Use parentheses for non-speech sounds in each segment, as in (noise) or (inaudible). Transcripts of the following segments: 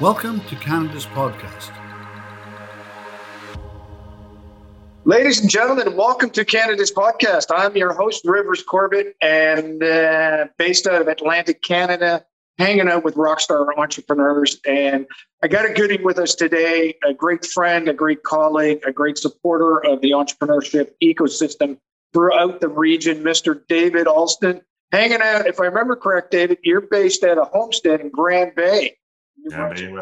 Welcome to Canada's podcast. Ladies and gentlemen, welcome to Canada's podcast. I'm your host, Rivers Corbett, and uh, based out of Atlantic, Canada, hanging out with rockstar entrepreneurs. And I got a goodie with us today a great friend, a great colleague, a great supporter of the entrepreneurship ecosystem throughout the region, Mr. David Alston. Hanging out, if I remember correct, David, you're based at a homestead in Grand Bay. Yeah, Bay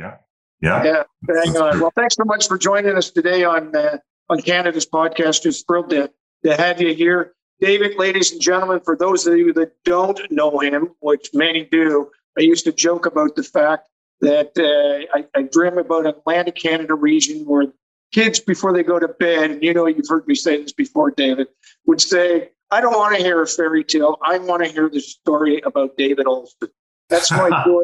yeah. Yeah. Yeah. Hang on. Well, thanks so much for joining us today on uh, on Canada's podcast. Just thrilled to, to have you here. David, ladies and gentlemen, for those of you that don't know him, which many do, I used to joke about the fact that uh, I, I dream about an Atlantic Canada region where kids, before they go to bed, and you know you've heard me say this before, David, would say, I don't want to hear a fairy tale. I want to hear the story about David Alston. That's my joy.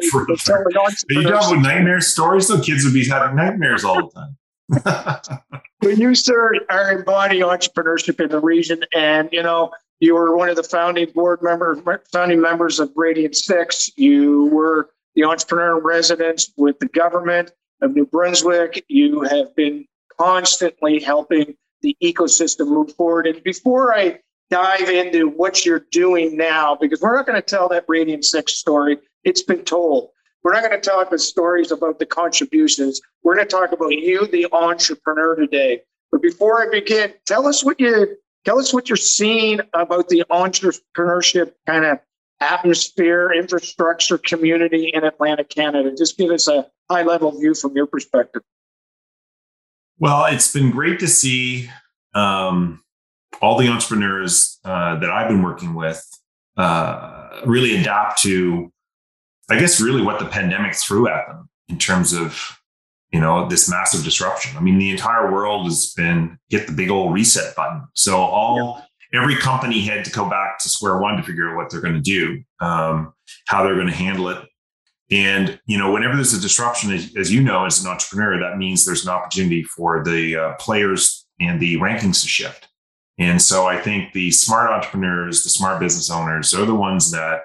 Are you talking about nightmare stories? So kids would be having nightmares all the time. (laughs) when you, sir, are embodying entrepreneurship in the region, and you know you were one of the founding board members, founding members of Radian6. You were the entrepreneur in residence with the government of New Brunswick. You have been constantly helping the ecosystem move forward. And before I dive into what you're doing now, because we're not going to tell that Radian6 story it's been told. We're not going to talk the stories about the contributions. We're going to talk about you, the entrepreneur today. But before I begin, tell us what you tell us what you're seeing about the entrepreneurship kind of atmosphere, infrastructure, community in Atlantic Canada. Just give us a high level view from your perspective. Well, it's been great to see um, all the entrepreneurs uh, that I've been working with uh, really adapt to I guess really what the pandemic threw at them in terms of you know this massive disruption. I mean, the entire world has been hit the big old reset button. So all yeah. every company had to go back to square one to figure out what they're going to do, um, how they're going to handle it. And you know, whenever there's a disruption, as, as, you know, as an entrepreneur, that means there's an opportunity for the uh, players and the rankings to shift. And so I think the smart entrepreneurs, the smart business owners, are the ones that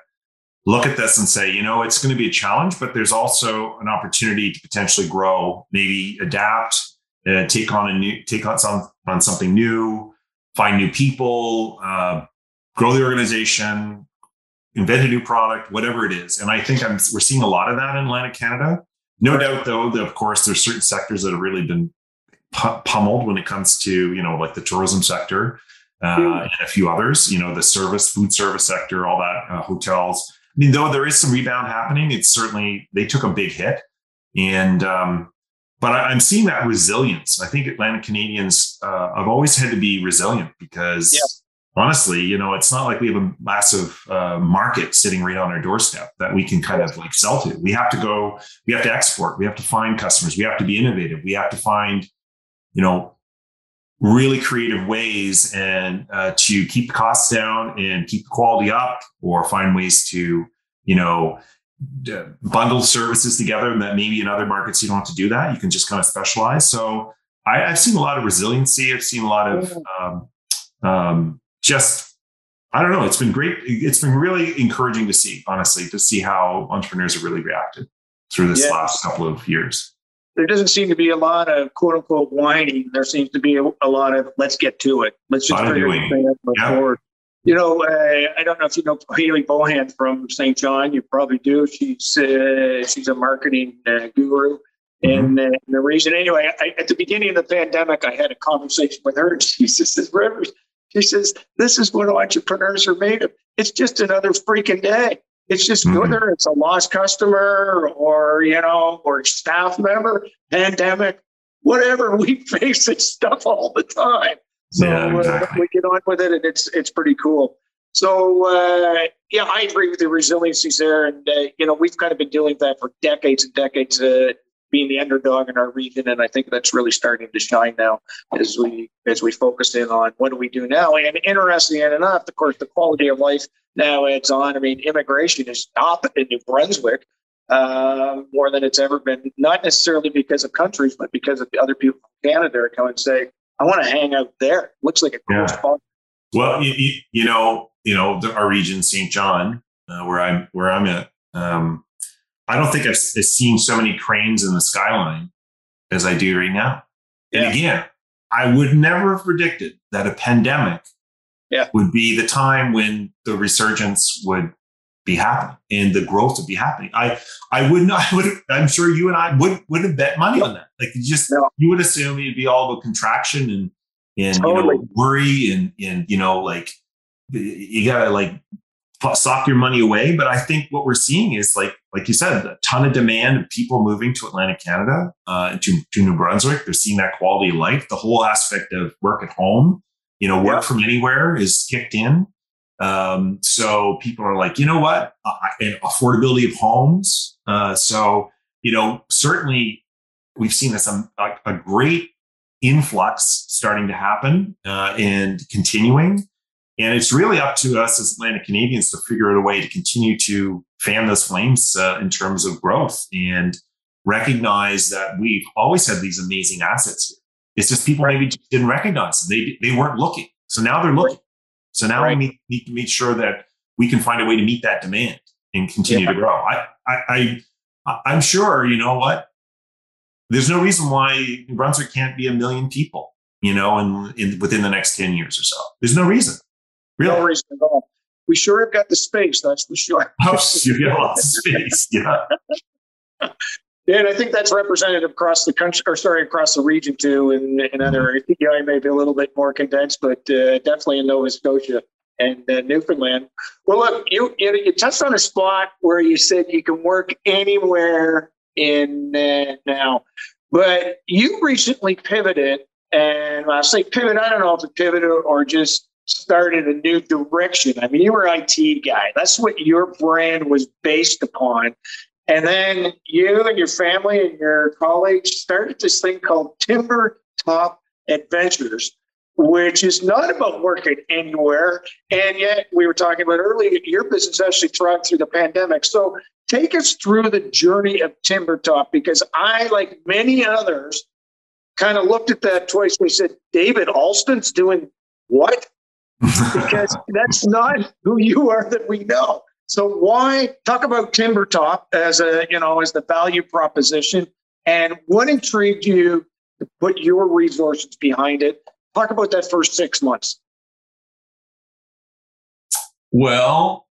look at this and say, you know, it's going to be a challenge, but there's also an opportunity to potentially grow, maybe adapt, and take on a new, take on some on something new, find new people, uh, grow the organization, invent a new product, whatever it is. And I think I'm, we're seeing a lot of that in Atlantic Canada. No doubt, though, that of course there's certain sectors that have really been pummeled when it comes to you know like the tourism sector uh, and a few others. You know, the service, food service sector, all that, uh, hotels mean, though there is some rebound happening, it's certainly they took a big hit, and um, but I, am seeing that resilience. I think Atlantic Canadians uh, have always had to be resilient because. Yeah. Honestly, you know, it's not like we have a massive uh, market sitting right on our doorstep that we can kind of like sell to. We have to go, we have to export, we have to find customers, we have to be innovative, we have to find, you know, really creative ways and uh, to keep the costs down and keep the quality up or find ways to you know bundle services together and that maybe in other markets you don't have to do that. You can just kind of specialize. So I, have seen a lot of resiliency. I've seen a lot of um, um, just i don't know. It's been great. It's been really encouraging to see honestly to see how entrepreneurs have really reacted through this yeah. last couple of years there doesn't seem to be a lot of quote unquote whining. There seems to be a, a lot of let's get to it. Let's just figure everything out. You know, uh, I don't know if you know Haley Bohan from Saint John. You probably do. She's uh, she's a marketing uh, guru. Mm-hmm. And, uh, the reason, anyway, I, at the beginning of the pandemic, I had a conversation with her. And (laughs) she says, "Rivers," she says, "This is what entrepreneurs are made of. It's just another freaking day." It's just mm-hmm. whether it's a lost customer or, you know, or staff member, pandemic, whatever, (laughs) we face this stuff all the time. So yeah, exactly. uh, we get on with it and it's, it's pretty cool. So, uh, yeah, I agree with the resiliencies there. And, uh, you know, we've kind of been doing that for decades and decades, uh, being the underdog in our region. And I think that's really starting to shine now as we, as we focus in on what do we do now. And interesting enough, of course, the quality of life now adds on. I mean, immigration is up in New Brunswick uh, more than it's ever been, not necessarily because of countries, but because of the other people from Canada come and say, I want to hang out there. Looks like a cool yeah. spot. Well, you, you, know, you know, the, our region, Saint John, uh, where I'm, where I'm at, um, I don't think I've, seen so many cranes in the skyline as I do right now. Yeah. And again, I would never have predicted that a pandemic yeah. would be the time when the resurgence would be happening and the growth would be happening. I I would not (laughs) I would I'm sure you and I would would have bet money on that. Like you just no. you would assume it'd be all about contraction and and totally. you know worry and and you know like you gotta like sock your money away. But I think what we're seeing is like like you said, a ton of demand of people moving to Atlantic Canada, uh, to to New Brunswick. They're seeing that quality of life. The whole aspect of work at home, you know, work yeah. from anywhere is kicked in. Um, so people are like, you know what, uh, and affordability of homes. Uh, so you know, certainly we've seen this um, a, a great influx starting to happen uh, and continuing. And it's really up to us as Atlantic Canadians to figure out a way to continue to fan those flames uh, in terms of growth and recognize that we've always had these amazing assets here. It's just people maybe didn't recognize them. They, they weren't looking. So now they're looking. So now right. we need to make sure that we can find a way to meet that demand and continue yeah. to grow. I, I, I, I'm sure, you know what? There's no reason why New Brunswick can't be a million people, you know, in, in within the next 10 years or so. There's no reason. Really? No reason at all. We sure have got the space, that's for sure. (laughs) Oh, you've got lots of space. Yeah. (laughs) And I think that's representative across the country, or sorry, across the region too. And in other areas, PEI may be a little bit more condensed, but uh, definitely in Nova Scotia and uh, Newfoundland. Well, look, you, you you touched on a spot where you said you can work anywhere in uh, now, but you recently pivoted, and I say pivot. I don't know if it pivoted or just started a new direction. I mean, you were IT guy. That's what your brand was based upon. And then you and your family and your colleagues started this thing called Timber Top Adventures, which is not about working anywhere. And yet, we were talking about earlier, your business actually thrived through the pandemic. So, take us through the journey of Timber Top because I, like many others, kind of looked at that twice. We said, David Alston's doing what? Because that's not who you are that we know. So why talk about timber top as a you know as the value proposition and what intrigued you to put your resources behind it? Talk about that first six months. Well,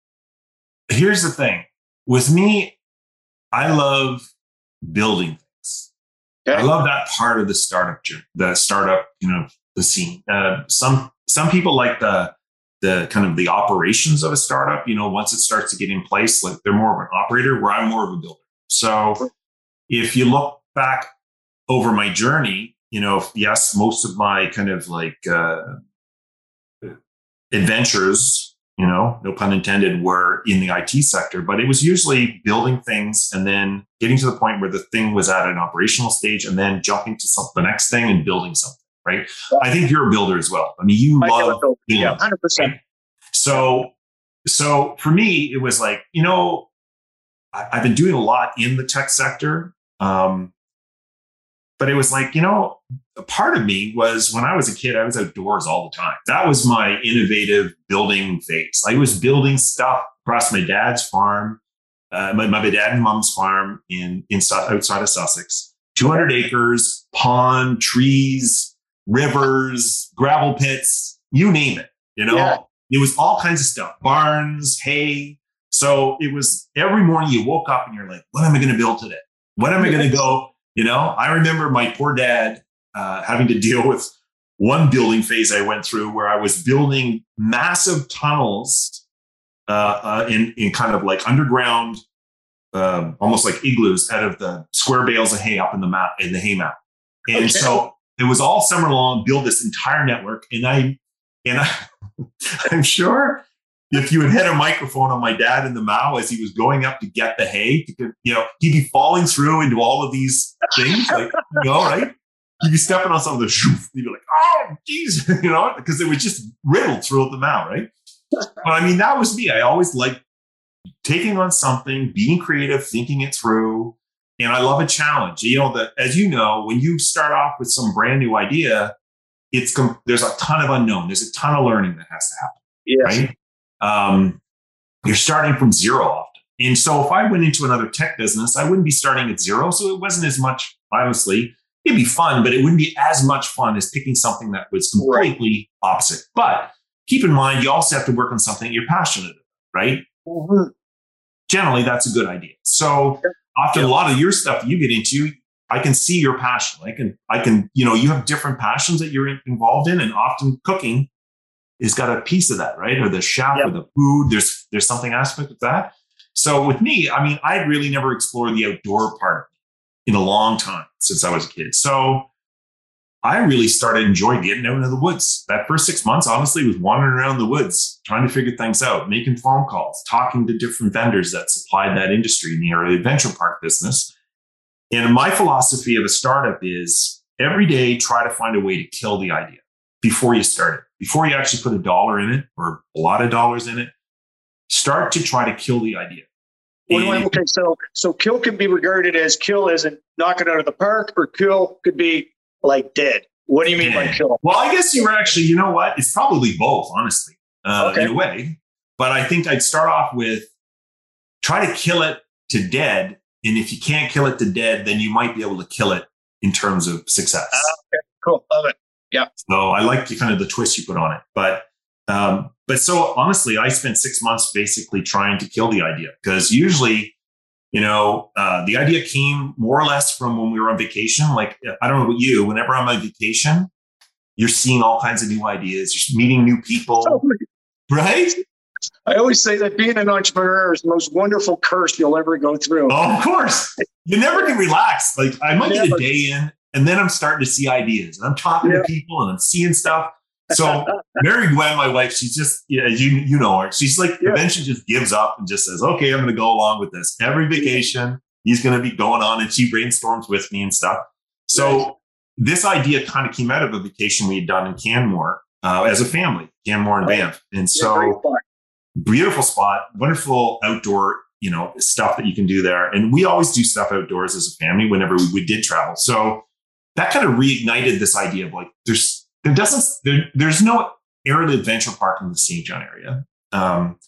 here's the thing. With me, I love building things. Okay. I love that part of the startup journey, the startup, you know, the scene. Uh, some some people like the the kind of the operations of a startup. You know, once it starts to get in place, like they're more of an operator, where I'm more of a builder. So if you look back over my journey, you know, yes, most of my kind of like uh, adventures, you know, no pun intended, were in the IT sector, but it was usually building things and then getting to the point where the thing was at an operational stage and then jumping to some, the next thing and building something right? I think you're a builder as well. I mean, you I love yeah, hundred percent. So, so for me, it was like you know, I, have been doing a lot in the tech sector, um, but it was like you know, a part of me was when I was a kid, I was outdoors all the time. That was my innovative building phase. I was building stuff across my dad's farm. Uh, my, my dad and mom's farm in, in outside of Sussex, 200 acres, pond, trees, rivers, gravel pits, you name it. You know, yeah. it was all kinds of stuff, barns, hay. So it was every morning you woke up and you're like, what am I going to build today? What am I going to go? You know, I remember my poor dad uh, having to deal with one building phase I went through where I was building massive tunnels uh, uh, in in kind of like underground, um, almost like igloos out of the square bales of hay up in the map in the hay map. And okay. so it was all summer long, build this entire network. And I, and I, (laughs) I'm sure if you had hit a microphone on my dad in the Mao as he was going up to get the hay, you know, he'd be falling through into all of these things, like, you know, right? He'd be stepping on some of the shoof. He'd be like, oh, geez, (laughs) you know, because it was just riddled throughout the Mao, right? But I mean, that was me. I always liked taking on something, being creative, thinking it through, and I love a challenge. You know, that as you know, when you start off with some brand new idea, it's com- there's a ton of unknown. There's a ton of learning that has to happen. Yes. Right. Um, you're starting from zero often. And so if I went into another tech business, I wouldn't be starting at zero. So it wasn't as much, honestly. It'd be fun, but it wouldn't be as much fun as picking something that was completely right. opposite. But keep in mind, you also have to work on something you're passionate about, right? Mm-hmm. Generally, that's a good idea. So often a lot of your stuff you get into, I can see your passion. I can, I can, you know, you have different passions that you're involved in, and often cooking has got a piece of that, right? Or the chef yep. or the food. There's there's something aspect of that. So with me, I mean, I really never explored the outdoor part in a long time since I was a kid. So I really started enjoying getting out into the woods. That first six months, honestly, was wandering around the woods, trying to figure things out, making phone calls, talking to different vendors that supplied that industry in the adventure park business. And my philosophy of a startup is every day try to find a way to kill the idea before you start it, before you actually put a dollar in it or a lot of dollars in it. Start to try to kill the idea. okay, so so kill can be regarded as kill as in knock it out of the park, or kill could be like dead. What do you mean by kill? Well, I guess you were actually, you know what? It's probably both, honestly, uh, okay. in a way. But I think I'd start off with try to kill it to dead and if you can't kill it to dead, then you might be able to kill it in terms of success. Uh, okay, cool. Love it. Yeah. So I like the kind of the twist you put on it. But um, but so honestly, I spent six months basically trying to kill the idea because usually, you know, uh, the idea came more or less from when we were on vacation. Like I don't know about you, whenever I'm on vacation, you're seeing all kinds of new ideas. You're meeting new people, right? I always say that being an entrepreneur is the most wonderful curse you'll ever go through. Oh, of course. You never can relax. Like I might never. get a day in and then I'm starting to see ideas and I'm talking yeah. to people and I'm seeing stuff. So (laughs) Mary Gwen, my wife, she's just, yeah, you, you know her. She's like, yeah. eventually just gives up and just says, okay, I'm going to go along with this. Every vacation, he's going to be going on and she brainstorms with me and stuff. So right. this idea kind of came out of a vacation we had done in Canmore uh, as a family, Canmore and Banff. And so beautiful spot, wonderful outdoor, you know, stuff that you can do there. And we always do stuff outdoors as a family whenever we, we did travel. So that kind of reignited this idea of like, there's, there doesn't, there, there's no aerial adventure park in the Saint John area. Um,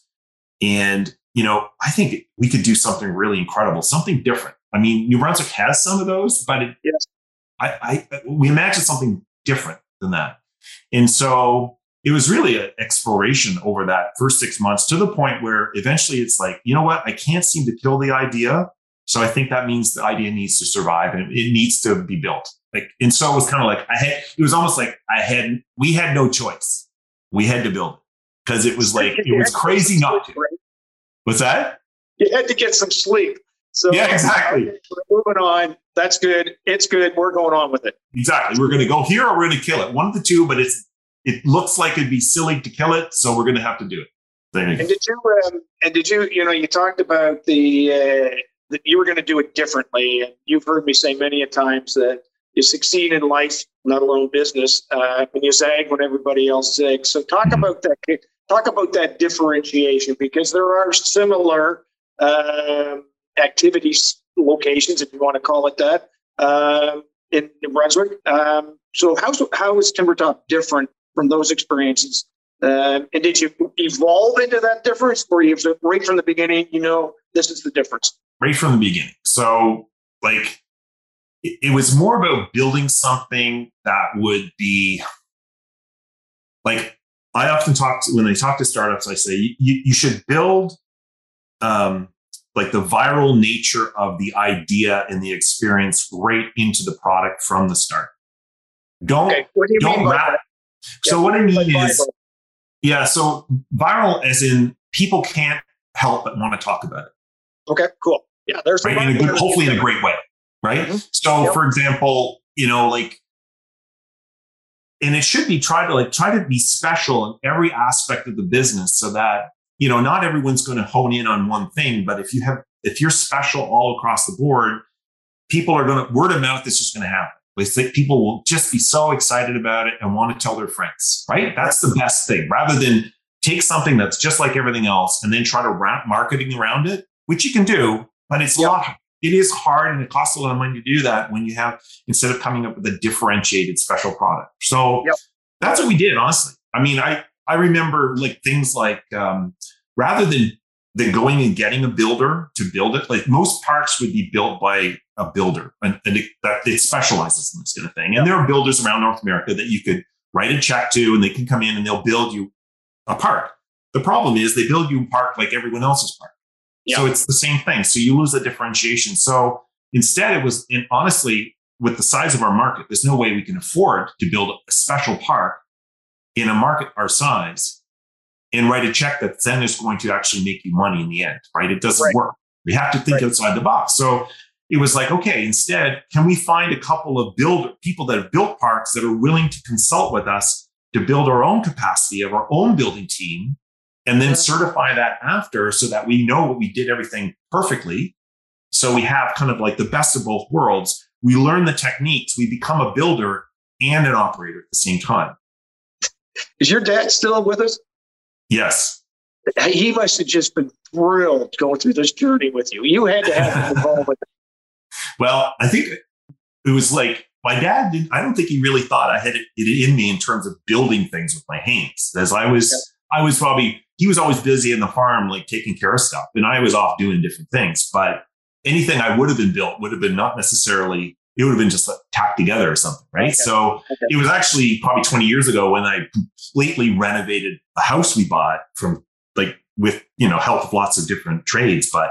and, you know, I think we could do something really incredible, something different. I mean, New Brunswick has some of those, but it, yes. I, I, we imagine something different than that. And so it was really an exploration over that first six months to the point where eventually it's like, you know what? I can't seem to kill the idea. So I think that means the idea needs to survive and it needs to be built. Like, and so it was kind of like I had, it was almost like I had, we had no choice. We had to build it because it was like, it was crazy not to. What's that? You had to get some sleep. So yeah, exactly. We're moving on. That's good. It's good. We're going on with it. Exactly. We're going to go here or we're going to kill it. One of the two, but it's it looks like it'd be silly to kill it, so we're going to have to do it. And did you? Um, and did you? You know, you talked about the uh, that you were going to do it differently, and you've heard me say many a times that you succeed in life, not alone business, uh, and you zag when everybody else zags. So talk about that. Talk about that differentiation because there are similar um, activities, locations, if you want to call it that, um, in New Brunswick. Um, so how's how is Timbertop different from those experiences? Uh, and did you evolve into that difference, or you right from the beginning? You know, this is the difference. Right from the beginning. So, like, it, it was more about building something that would be like. I often talk to, when I talk to startups. I say you, you should build um, like the viral nature of the idea and the experience right into the product from the start. Don't okay. do not wrap, so what I mean like is, viral. yeah. So viral, as in people can't help but want to talk about it. Okay, cool. Yeah, there's right? in good, hopefully in a great way, right? Mm-hmm. So, yep. for example, you know, like, and it should be try to like try to be special in every aspect of the business, so that you know not everyone's going to hone in on one thing, but if you have if you're special all across the board, people are going to word of mouth is just going to happen. Like people will just be so excited about it and want to tell their friends, right? That's the best thing rather than take something that's just like everything else and then try to wrap marketing around it, which you can do, but it's yep. a lot. It is hard and it costs a lot of money to do that when you have, instead of coming up with a differentiated special product. So yep. that's what we did, honestly. I mean, I, I remember like things like, um, rather than than going and getting a builder to build it. Like most parks would be built by a builder and, and it, that it specializes in this kind of thing. And there are builders around North America that you could write a check to and they can come in and they'll build you a park. The problem is they build you a park like everyone else's park. So it's the same thing. So you lose the differentiation. So instead it was, and honestly, with the size of our market, there's no way we can afford to build a special park in a market our size and write a check that then is going to actually make you money in the end, right? It doesn't right. work. We have to think right. outside the box. So it was like, okay, instead, can we find a couple of build people that have built parks that are willing to consult with us to build our own capacity of our own building team and then certify that after so that we know what we did everything perfectly. So we have kind of like the best of both worlds. We learn the techniques, we become a builder and an operator at the same time. Is your dad still with us? Yes. He must have just been thrilled going through this journey with you. You had to have him (laughs) involved with. Well, I think it was like my dad did I don't think he really thought I had it in me in terms of building things with my hands. As I was I was probably he was always busy in the farm, like taking care of stuff, and I was off doing different things. But anything I would have been built would have been not necessarily it would have been just like tacked together or something, right? Okay. So okay. it was actually probably 20 years ago when I completely renovated a house we bought from like with you know help of lots of different trades, but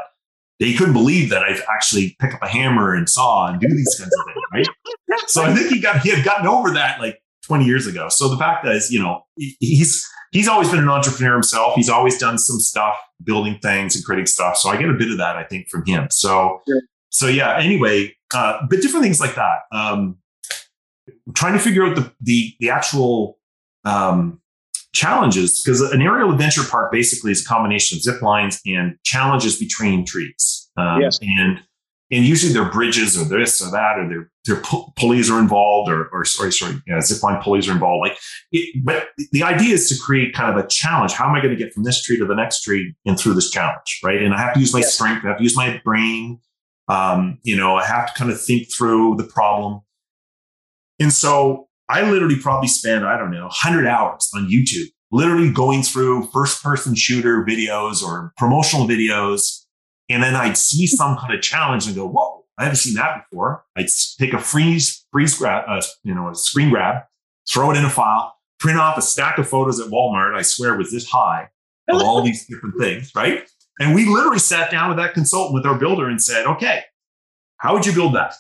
they couldn't believe that I'd actually pick up a hammer and saw and do these kinds of things, right? So I think he got he had gotten over that like 20 years ago. So the fact that is, you know, he's he's always been an entrepreneur himself. He's always done some stuff, building things and creating stuff. So I get a bit of that, I think, from him. So so yeah. Anyway, uh, but different things like that. Um, trying to figure out the the the actual um, challenges because an aerial adventure park basically is a combination of zip lines and challenges between trees. Um, yes. And and usually they're bridges or this or that or their their pulleys are involved or or sorry sorry yeah, zip line pulleys are involved. Like, it, but the idea is to create kind of a challenge. How am I going to get from this tree to the next tree and through this challenge, right? And I have to use my yes. strength. I have to use my brain. Um, you know, I have to kind of think through the problem. And so I literally probably spend, I don't know, 100 hours on YouTube, literally going through first person shooter videos or promotional videos. And then I'd see some kind of challenge and go, whoa, I haven't seen that before. I'd take a freeze, freeze grab, uh, you know, a screen grab, throw it in a file, print off a stack of photos at Walmart. I swear was this high of all these different things, right? And we literally sat down with that consultant with our builder and said, okay, how would you build that?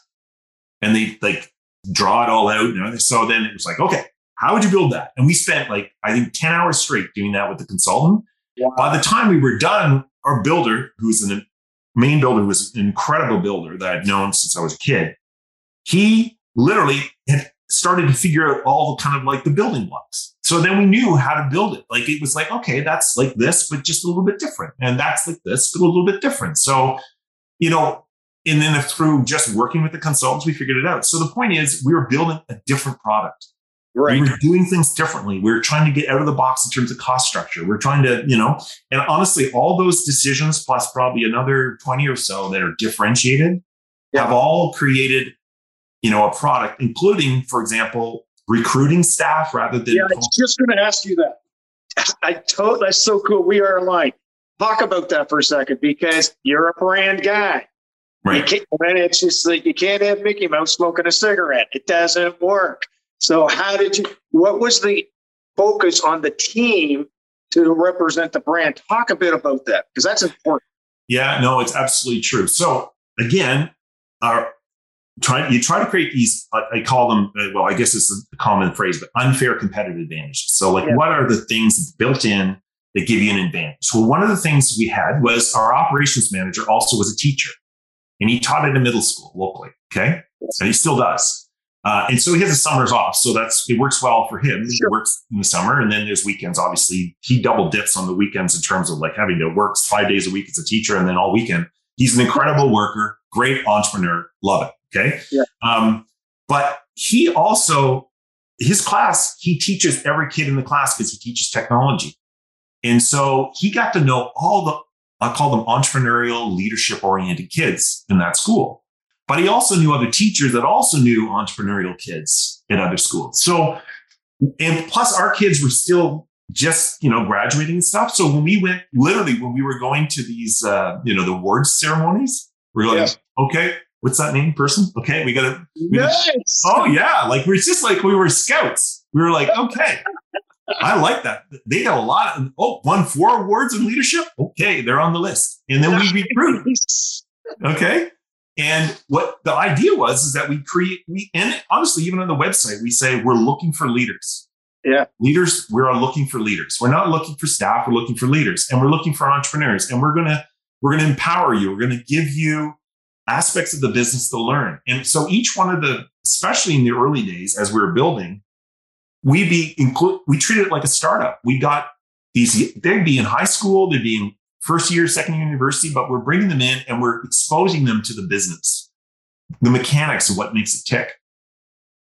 And they like draw it all out. You know? So then it was like, okay, how would you build that? And we spent like, I think 10 hours straight doing that with the consultant. Wow. By the time we were done, our builder, who's an main builder, was an incredible builder that I'd known since I was a kid. He literally had started to figure out all the kind of like the building blocks. So then we knew how to build it. Like it was like, okay, that's like this, but just a little bit different. And that's like this, but a little bit different. So, you know, and then through just working with the consultants, we figured it out. So the point is, we were building a different product. Right. We were doing things differently. We were trying to get out of the box in terms of cost structure. We we're trying to, you know, and honestly, all those decisions plus probably another 20 or so that are differentiated yeah. have all created, you know, a product, including, for example, recruiting staff rather than. Yeah, I was just going to ask you that. I told that's so cool. We are aligned. Talk about that for a second because you're a brand guy. Right. You can't, it's just like you can't have Mickey Mouse smoking a cigarette. It doesn't work. So how did you? What was the focus on the team to represent the brand? Talk a bit about that because that's important. Yeah, no, it's absolutely true. So again, our try you try to create these. I call them. Uh, well, I guess it's a common phrase, but unfair competitive advantages. So like, yeah. what are the things built in that give you an advantage? Well, one of the things we had was our operations manager also was a teacher and he taught at a middle school locally. Okay. And he still does. Uh, and so he has the summers off. So that's, it works well for him. Sure. He works in the summer and then there's weekends. Obviously, he double dips on the weekends in terms of like having to work five days a week as a teacher and then all weekend. He's an incredible worker, great entrepreneur, love it. Okay. Yeah. Um, but he also, his class, he teaches every kid in the class because he teaches technology. And so he got to know all the I call them entrepreneurial, leadership oriented kids in that school. But he also knew other teachers that also knew entrepreneurial kids in other schools. So, and plus our kids were still just you know graduating and stuff. So when we went, literally when we were going to these uh, you know the awards ceremonies, we are like, yeah. okay, what's that name person? Okay, we gotta. We nice. Gotta, oh yeah, like we're just like we were scouts. We were like, okay. I like that. They got a lot of, oh, won four awards in leadership. Okay, they're on the list. And then we recruit. Okay. And what the idea was is that we create, we, and honestly, even on the website, we say we're looking for leaders. Yeah. Leaders, we're looking for leaders. We're not looking for staff, we're looking for leaders and we're looking for entrepreneurs. And we're going to, we're to empower you. We're going to give you aspects of the business to learn. And so each one of the, especially in the early days as we were building, we be include, we treat it like a startup. We got these, they'd be in high school, they'd be in first year, second year university, but we're bringing them in and we're exposing them to the business, the mechanics of what makes it tick,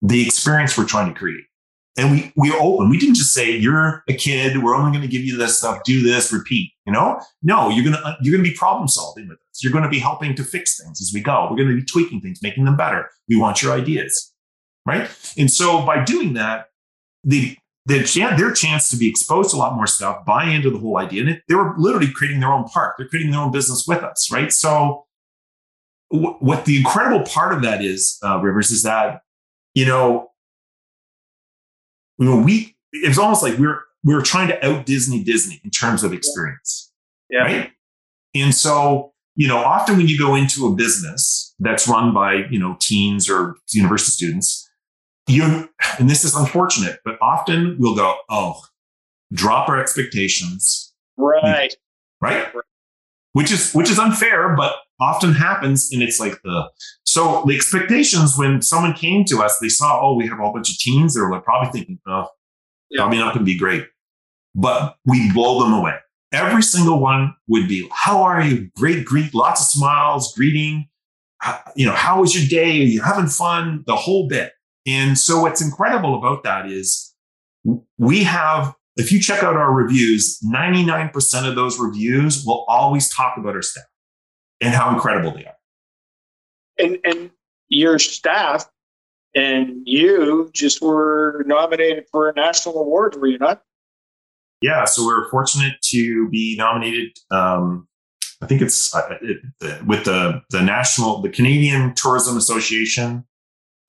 the experience we're trying to create. And we we open. We didn't just say you're a kid. We're only going to give you this stuff. Do this. Repeat. You know, no. You're gonna uh, you're gonna be problem solving with us. You're going to be helping to fix things as we go. We're going to be tweaking things, making them better. We want your ideas, right? And so by doing that, the their, their chance to be exposed to a lot more stuff, buy into the whole idea. And it, they were literally creating their own park. They're creating their own business with us, right? So, w- what the incredible part of that is, uh, Rivers, is that you know, you know, we it's almost like we're we were trying to out Disney Disney in terms of experience, yeah. right? And so, you know, often when you go into a business that's run by you know teens or university students, you and this is unfortunate, but often we'll go, oh, drop our expectations. Right. Right. Which is which is unfair, but often happens. And it's like the so the expectations when someone came to us, they saw, oh, we have a whole bunch of teens, they're like probably thinking, oh, yeah. probably not gonna be great. But we blow them away. Every single one would be, how are you? Great, greet, lots of smiles, greeting. You know, how was your day? Are you having fun? The whole bit. And so what's incredible about that is we have, if you check out our reviews, 99% of those reviews will always talk about our staff and how incredible they are. And, and your staff and you just were nominated for a national award, were you not? Yeah, so we were fortunate to be nominated. Um, I think it's uh, it, with the the national, the Canadian Tourism Association.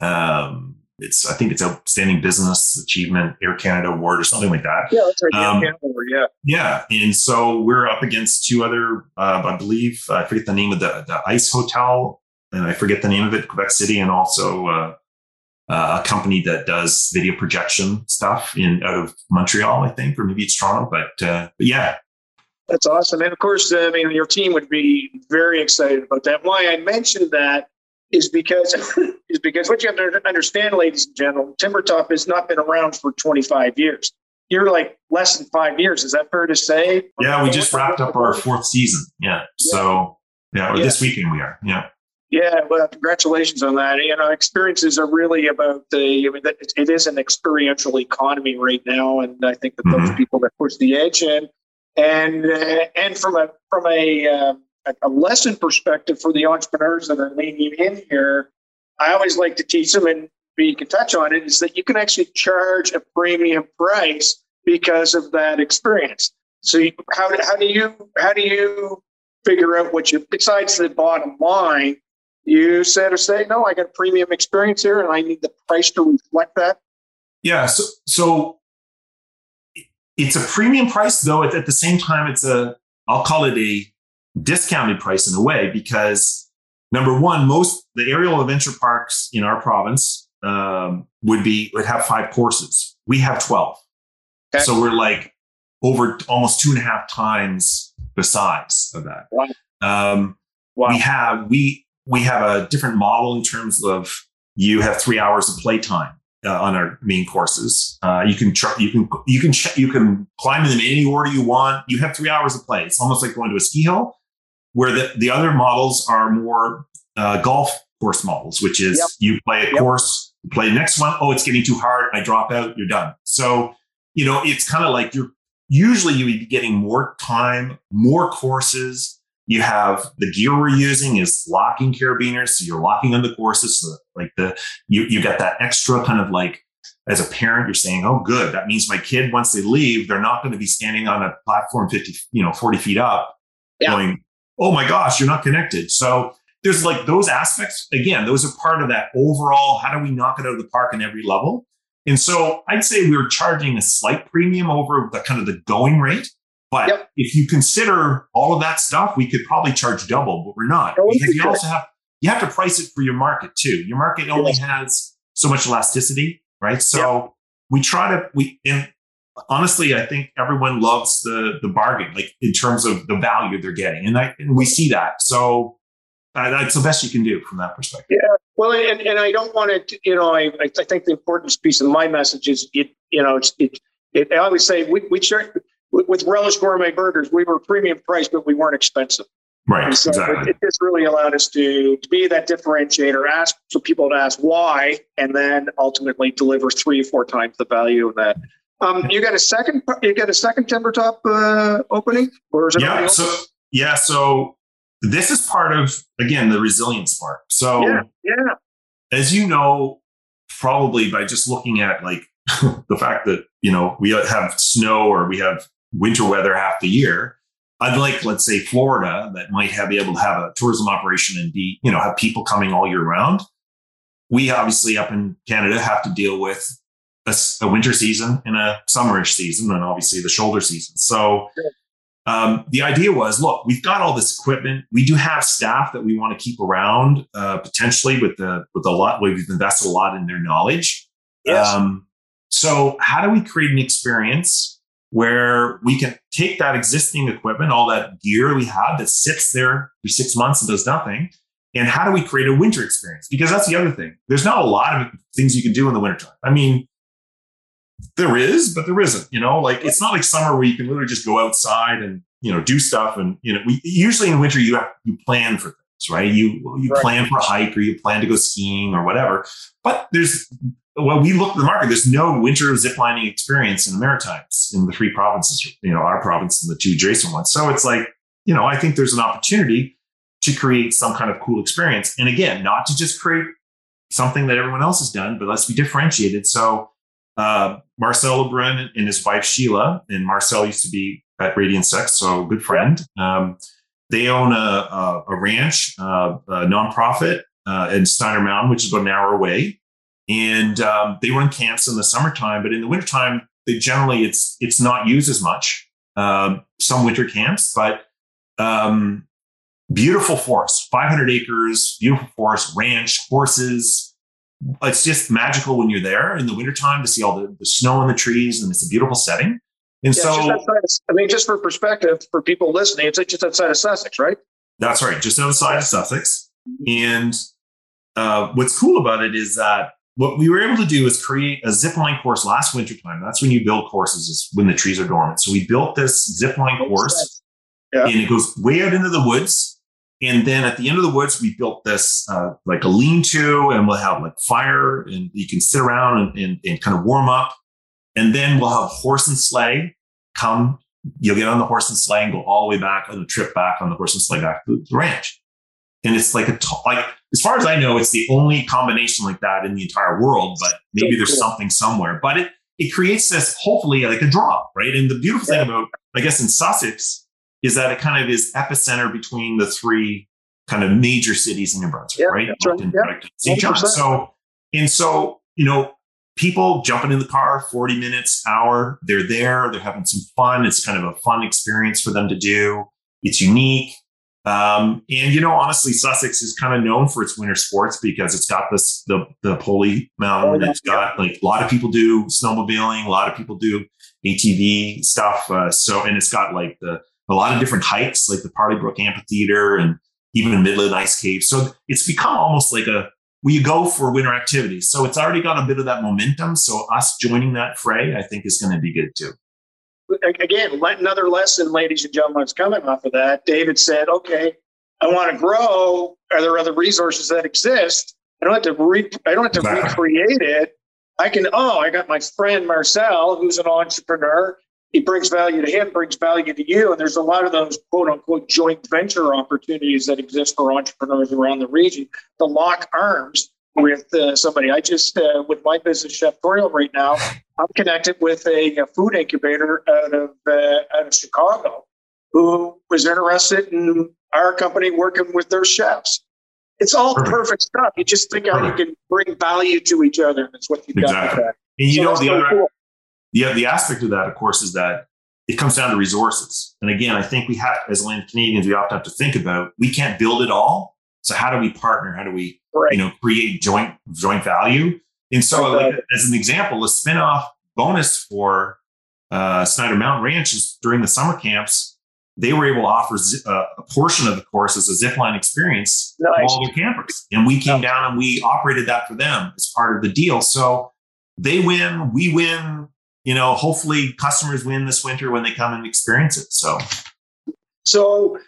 Um, it's I think it's outstanding business achievement Air Canada award or something like that. Yeah, that's right. Um, Air Canada award. Yeah. Yeah, and so we're up against two other. Uh, I believe I forget the name of the the Ice Hotel, and I forget the name of it, Quebec City, and also uh, uh, a company that does video projection stuff in out of Montreal, I think, or maybe it's Toronto. But uh, but yeah. That's awesome, and of course, I mean, your team would be very excited about that. Why I mentioned that is because (laughs) is because what you have to understand, ladies and gentlemen, Timbertop has not been around for 25 years. You're like less than five years. Is that fair to say? Yeah, we just wrapped up our fourth season. Yeah. So yeah, or yeah. this weekend we are. Yeah. Yeah, well, congratulations on that. You know, experiences are really about the. I mean, it is an experiential economy right now, and I think that mm-hmm. those people that push the edge in, and uh, and from a from a uh, a lesson perspective for the entrepreneurs that are leaning in here, I always like to teach them, and we can touch on it, is that you can actually charge a premium price because of that experience. So you, how, how do you how do you figure out what you besides the bottom line? You said or say, no, I got a premium experience here, and I need the price to reflect that. Yeah. So so it's a premium price, though. At, at the same time, it's a I'll call it a discounted price in a way because number one, most the aerial adventure parks in our province um, would be would have five courses. We have twelve, okay. so we're like over almost two and a half times the size of that. Wow. Um, wow. We have we we have a different model in terms of you have three hours of playtime uh, on our main courses. Uh, you can tr- you can you can you can climb them in any order you want. You have three hours of play. It's almost like going to a ski hill where the, the other models are more uh, golf course models, which is yep. you play a yep. course, you play the next one. Oh, it's getting too hard. I drop out. You're done. So, you know, it's kind of like you're usually you would be getting more time, more courses. You have the gear we're using is locking carabiners. So you're locking on the courses. So like the, you, you got that extra kind of like as a parent, you're saying, "Oh, good. That means my kid, once they leave, they're not going to be standing on a platform 50, you know, 40 feet up, yeah. going, oh my gosh, you're not connected." So there's like those aspects. Again, those are part of that overall. How do we knock it out of the park in every level? And so I'd say we are charging a slight premium over the kind of the going rate. But yep. if you consider all of that stuff, we could probably charge double, but we're not because you also have you have to price it for your market too. Your market only has so much elasticity, right? So yep. we try to we and honestly, I think everyone loves the the bargain, like in terms of the value they're getting, and I and we see that. So uh, that's the best you can do from that perspective. Yeah. Well, and, and I don't want to, you know, I, I think the important piece of my message is it, you know, it's, it, it I always say we, we share, with Relish Gourmet Burgers, we were premium priced, but we weren't expensive. Right. And so exactly. it, it just really allowed us to, to be that differentiator, ask for people to ask why, and then ultimately deliver three or four times the value of that. Um, you got a second, you got a second timber top uh, opening, or is it? Yeah. So yeah. So this is part of again the resilience part. So yeah, yeah. As you know, probably by just looking at like (laughs) the fact that you know we have snow or we have winter weather half the year, unlike let's say Florida that might have be able to have a tourism operation and be you know have people coming all year round. We obviously up in Canada have to deal with a, a winter season and a summerish season, and obviously the shoulder season. So. Um, the idea was, look, we've got all this equipment. We do have staff that we want to keep around, uh, potentially with the with a lot. We've invested a lot in their knowledge. Yes. Um, so, how do we create an experience where we can take that existing equipment, all that gear we have that sits there for six months and does nothing, and how do we create a winter experience? Because that's the other thing. There's not a lot of things you can do in the wintertime. I mean, there is, but there isn't. You know, like it's not like summer where you can literally just go outside and you know do stuff. And you know, we usually in winter you have you plan for things, right? You you right. plan for a hike or you plan to go skiing or whatever. But there's well, we look at the market. There's no winter ziplining experience in the Maritimes in the three provinces. You know, our province and the two adjacent ones. So it's like you know, I think there's an opportunity to create some kind of cool experience. And again, not to just create something that everyone else has done, but let's be differentiated. So uh, Marcel LeBrun and his wife Sheila, and Marcel used to be at Radian6, so good friend. Um, they own a, a, a ranch, uh, a nonprofit uh, in Steiner Mountain, which is about an hour away. And um, they run camps in the summertime, but in the wintertime, they generally it's it's not used as much. Um, some winter camps, but um, beautiful forest, 500 acres, beautiful forest, ranch, horses, it's just magical when you're there in the wintertime to see all the, the snow on the trees and it's a beautiful setting. And yeah, so, I mean, just for perspective for people listening, it's just outside of Sussex, right? That's right, just outside of Sussex. And uh, what's cool about it is that what we were able to do is create a zip line course last winter time. That's when you build courses, is when the trees are dormant. So we built this zip line course, yeah. and it goes way out into the woods. And then at the end of the woods, we built this uh, like a lean to, and we'll have like fire, and you can sit around and, and, and, kind of warm up. And then we'll have horse and sleigh come. You'll get on the horse and sleigh and go all the way back on the trip back on the horse and sleigh back to the ranch. And it's like a t- like as far as I know, it's the only combination like that in the entire world. But maybe there's something somewhere. But it it creates this hopefully like a draw, right? And the beautiful thing about I guess in Sussex is that it kind of is epicenter between the three kind of major cities in New Brunswick, yeah, right? right. Yeah. Saint John. So, and so, you know, people jumping in the car 40 minutes, hour, they're there, they're having some fun. It's kind of a fun experience for them to do. It's unique. Um, and you know, honestly, Sussex is kind of known for its winter sports because it's got this the the Poley Mountain. Oh, it's got like a lot of people do snowmobiling, a lot of people do ATV stuff. Uh, so, and it's got like the a lot of different hikes, like the Parlee Brook Amphitheater and even Midland Ice Cave. So it's become almost like a where you go for winter activities. So it's already got a bit of that momentum. So us joining that fray, I think, is going to be good too. Again, another lesson, ladies and gentlemen, is coming off of that. David said, "Okay, I want to grow. Are there other resources that exist? I don't have to re- I don't have to recreate it. I can. Oh, I got my friend Marcel, who's an entrepreneur he brings value to him, brings value to you. And there's a lot of those quote unquote joint venture opportunities that exist for entrepreneurs around the region to lock arms with uh, somebody. I just, uh, with my business, Cheftorial, right now, (laughs) I'm connected with a, a food incubator out of uh, out of Chicago who was interested in our company working with their chefs. It's all perfect, perfect stuff. You just think how you can bring value to each other. That's what you've exactly. got. And you so know, the other, cool. The, the aspect of that, of course, is that it comes down to resources. And again, I think we have, as land Canadians, we often have to think about we can't build it all. So how do we partner? How do we, right. you know, create joint joint value? And so, like, as an example, a spinoff bonus for uh, Snyder Mountain Ranch is during the summer camps, they were able to offer uh, a portion of the course as a zip line experience nice. to all their campers. And we came down and we operated that for them as part of the deal. So they win, we win, you know, hopefully customers win this winter when they come and experience it. So, so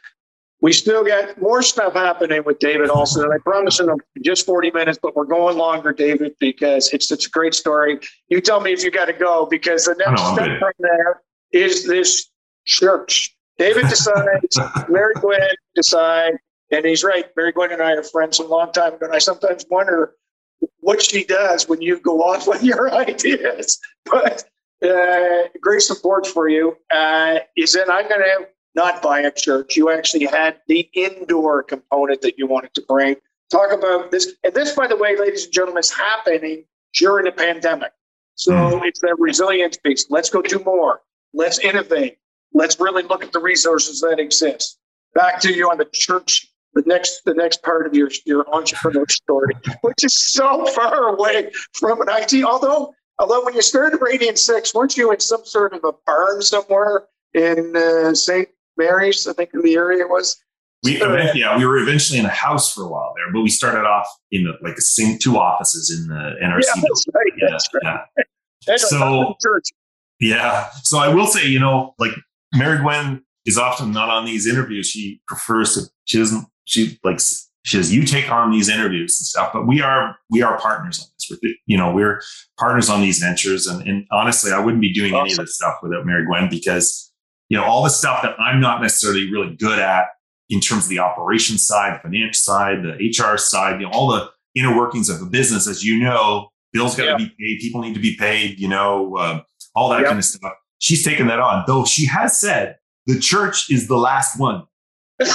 we still got more stuff happening with David Alston, and I promise in just 40 minutes, but we're going longer, David, because it's such a great story. You tell me if you got to go, because the next step from there is this church. David decides, (laughs) Mary Gwen decide, and he's right. Mary Gwen and I are friends a long time ago. And I sometimes wonder what she does when you go off (laughs) on your ideas. But uh, great support for you. Uh, is that I'm going to not buy a church. You actually had the indoor component that you wanted to bring. Talk about this. And this, by the way, ladies and gentlemen, is happening during the pandemic. So mm. it's that resilience piece. Let's go do more. Let's innovate. Let's really look at the resources that exist. Back to you on the church the next the next part of your your entrepreneur story, which is so far away from an IT. Although although when you started Radian6, weren't you in some sort of a barn somewhere in uh, St. Mary's? I think in the area was. We eventually, yeah, we were eventually in a house for a while there, but we started off in the, like a sing, two offices in the NRC. Yeah, that's right. Yeah, that's right. Yeah. (laughs) so yeah, so I will say, you know, like Mary Gwen is often not on these interviews. She prefers to. She doesn't she like she says you take on these interviews and stuff but we are we are partners on this. We're, you know we're partners on these ventures and, and honestly i wouldn't be doing awesome. any of this stuff without mary gwen because you know all the stuff that i'm not necessarily really good at in terms of the operations side the financial side the hr side you know all the inner workings of a business as you know bills got to be paid people need to be paid you know uh, all that kind of stuff. She's taken that on though she has said the church is the last one (laughs)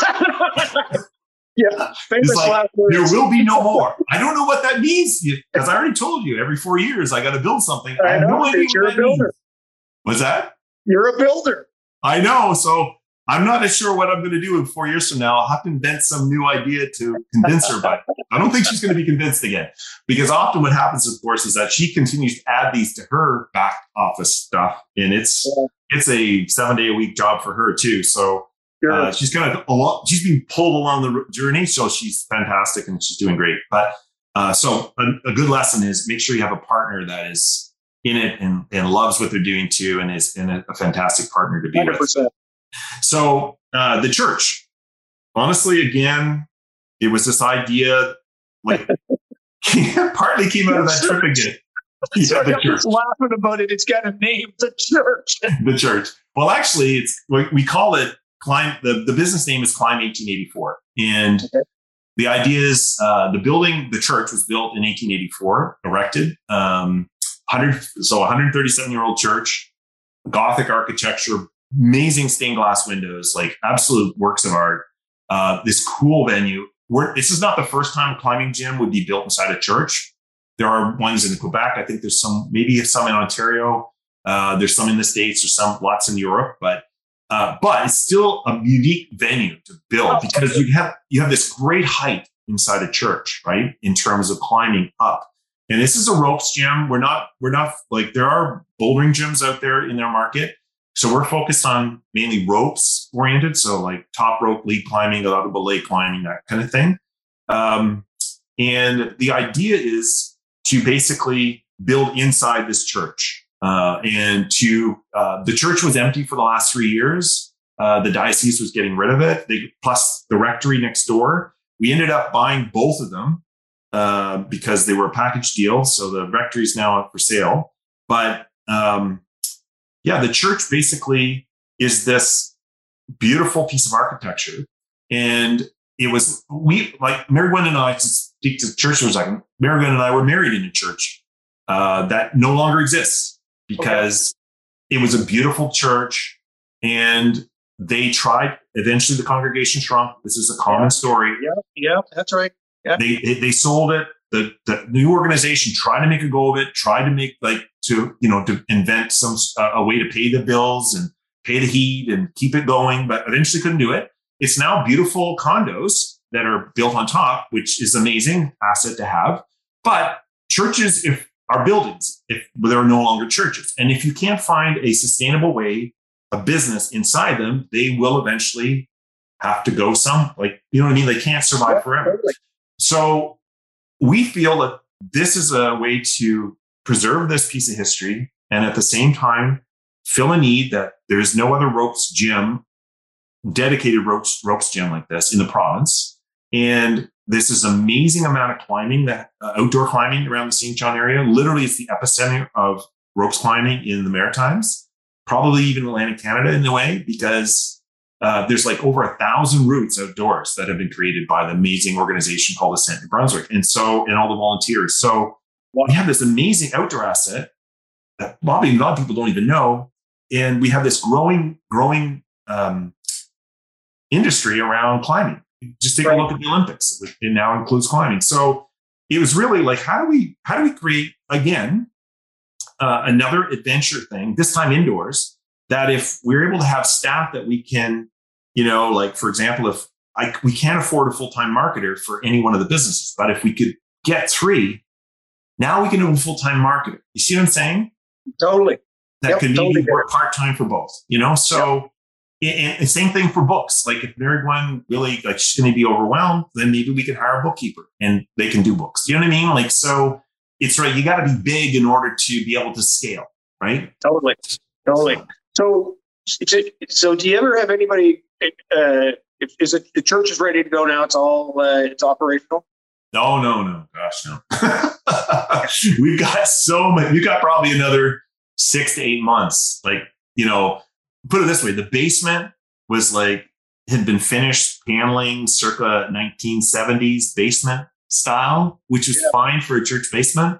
Yeah, famous like, There will be no more. I don't know what that means because I already told you every four years I got to build something. I, I have know, no idea you're a builder. Means. What's that? You're a builder. I know. So I'm not as sure what I'm going to do in four years from now. I'll have to invent some new idea to convince her, but I don't think she's going to be convinced again. Because often what happens, of course, is that she continues to add these to her back office stuff, and it's yeah. it's a seven day a week job for her too. So Sure. Uh, she's kind of a lot, she's being pulled along the journey. So she's fantastic and she's doing great. But uh, so a, a, good lesson is make sure you have a partner that is in it and, and loves what they're doing too and is in a, a fantastic partner to be 100%. with. So uh, the church, honestly, again, it was this idea like (laughs) partly came out of that trip again. Yeah, the church. laughing about it. It's got a name, the church. the church. Well, actually, it's we call it Climb, the, the business name is Climb 1884. And okay. the idea is uh, the building, the church was built in 1884, erected. Um, 100, so 137 year old church, Gothic architecture, amazing stained glass windows, like absolute works of art. Uh, this cool venue. We're, this is not the first time a climbing gym would be built inside a church. There are ones in Quebec. I think there's some, maybe some in Ontario. Uh, there's some in the States, there's some lots in Europe, but uh, but it's still a unique venue to build oh, because you have you have this great height inside a church, right? In terms of climbing up. And this is a ropes gym. We're not we're not like there are bouldering gyms out there in their market. So we're focused on mainly ropes oriented. So like top rope lead climbing, a lot of belay climbing, that kind of thing. Um, and the idea is to basically build inside this church. Uh, and to uh, the church was empty for the last three years. Uh, the diocese was getting rid of it. They, plus the rectory next door. We ended up buying both of them uh, because they were a package deal. So the rectory is now up for sale. But um, yeah, the church basically is this beautiful piece of architecture, and it was we like Mary Gwen and I just the church was like, Marion and I were married in a church uh, that no longer exists because okay. it was a beautiful church and they tried. Eventually, the congregation shrunk. This is a common story. Yeah, yeah, that's right. Yeah. They, they, they sold it. The the new organization tried to make a go of it. Tried to make like to you know to invent some uh, a way to pay the bills and pay the heat and keep it going, but eventually couldn't do it. It's now beautiful condos that are built on top, which is amazing asset to have. But churches, if are buildings, if there are no longer churches, and if you can't find a sustainable way a business inside them, they will eventually have to go some, like, you know what I mean? They can't survive forever. So we feel that this is a way to preserve this piece of history and at the same time fill a need that there's no other ropes gym, dedicated ropes, ropes gym like this in the province. And this is amazing amount of climbing that uh, outdoor climbing around the Saint John area. Literally, it's the epicenter of ropes climbing in the Maritimes probably even Atlantic Canada in a way, because uh, there's like over a thousand routes outdoors that have been created by the amazing organization called Ascent New Brunswick. And so, and all the volunteers. So we have this amazing outdoor asset that probably a lot of people don't even know. And we have this growing, growing um, industry around climbing. Just take right. a look at the Olympics. It now includes climbing. So it was really like, how do we, how do we create again uh, another adventure thing, this time indoors, that if we're able to have staff that we can, you know, like for example, if I, we can't afford a full time marketer for any one of the businesses, but if we could get three, now we can have a full time marketer. You see what I'm saying? Totally. That yep, could totally maybe work part time for both, you know? So, yep. And, same thing for books. Like if everyone really like she's going to be overwhelmed, then maybe we could hire a bookkeeper and they can do books. You know what I mean? Like, so it's right. You got to be big in order to be able to scale, right? Totally, totally. So, so do you ever have anybody? Uh, if, is it the church is ready to go now? It's all uh, it's operational. No, no, no. Gosh, no. (laughs) We've got so much. You got probably another six to eight months. Like you know, put it this way: the basement was like had been finished paneling circa 1970s basement style, which is yeah. fine for a church basement.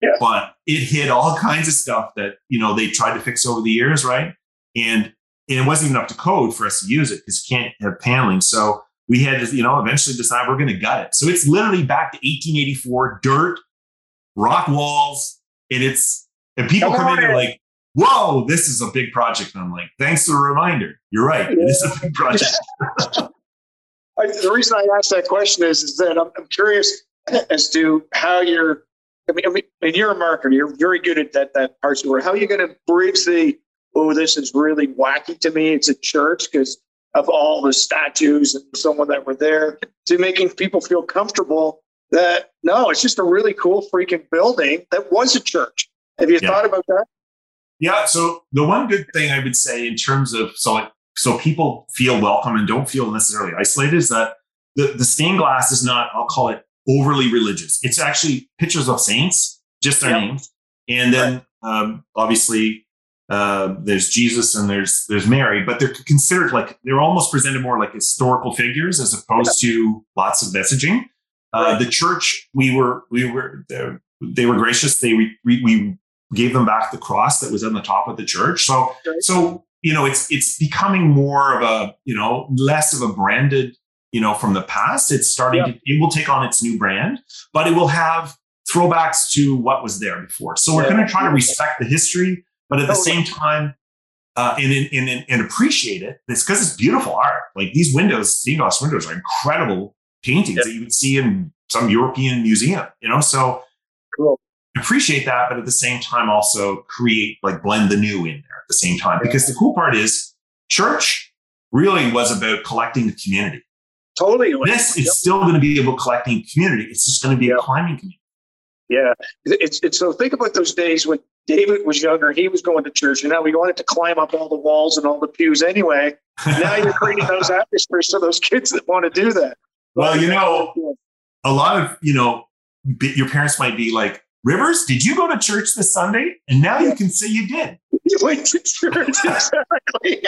Yeah. But it hid all (laughs) kinds of stuff that, you know, they tried to fix over the years, right? And, and it wasn't even up to code for us to use it because you can't have paneling. So we had to, you know, eventually decide we're going to gut it. So it's literally back to 1884, dirt, rock walls, and it's, and people come, come in and like, whoa, this is a big project. And I'm like, thanks for the reminder. You're right. It is a big project. (laughs) I, the reason I asked that question is, is that I'm, I'm curious as to how you're. I mean, I mean, and you're a marketer. You're very good at that that parts of the world. How are you going to bridge the? Oh, this is really wacky to me. It's a church because of all the statues and someone that were there to making people feel comfortable that no, it's just a really cool freaking building that was a church. Have you yeah. thought about that? Yeah. So the one good thing I would say in terms of so like so people feel welcome and don't feel necessarily isolated is that the, the stained glass is not, I'll call it overly religious. It's actually pictures of saints, just their yep. names. And then right. um, obviously uh, there's Jesus and there's there's Mary, but they're considered like they're almost presented more like historical figures as opposed yep. to lots of messaging. Uh, right. The church, we were we were they were gracious. They we, we gave them back the cross that was on the top of the church. So so you know, it's it's becoming more of a, you know, less of a branded, you know, from the past. It's starting yeah. to it will take on its new brand, but it will have throwbacks to what was there before. So we're yeah. going to try to respect the history, but at the same time, uh, and, and, and, and appreciate it. It's because it's beautiful art. Like these windows, stained glass windows are incredible paintings yeah. that you would see in some European museum, you know? So cool appreciate that, but at the same time also create like blend the new in there at the same time. Because the cool part is church really was about collecting the community. Totally. This is still going to be about collecting community. It's just going to be yep. a climbing community. Yeah. It's, it's so think about those days when David was younger, he was going to church, and now we wanted to climb up all the walls and all the pews anyway. now you're creating those (laughs) atmospheres for those kids that want to do that. Well, you know, a lot of, you know, your parents might be like, Rivers, did you go to church this Sunday? And now you can say you did. You went to church, (laughs) exactly. (laughs)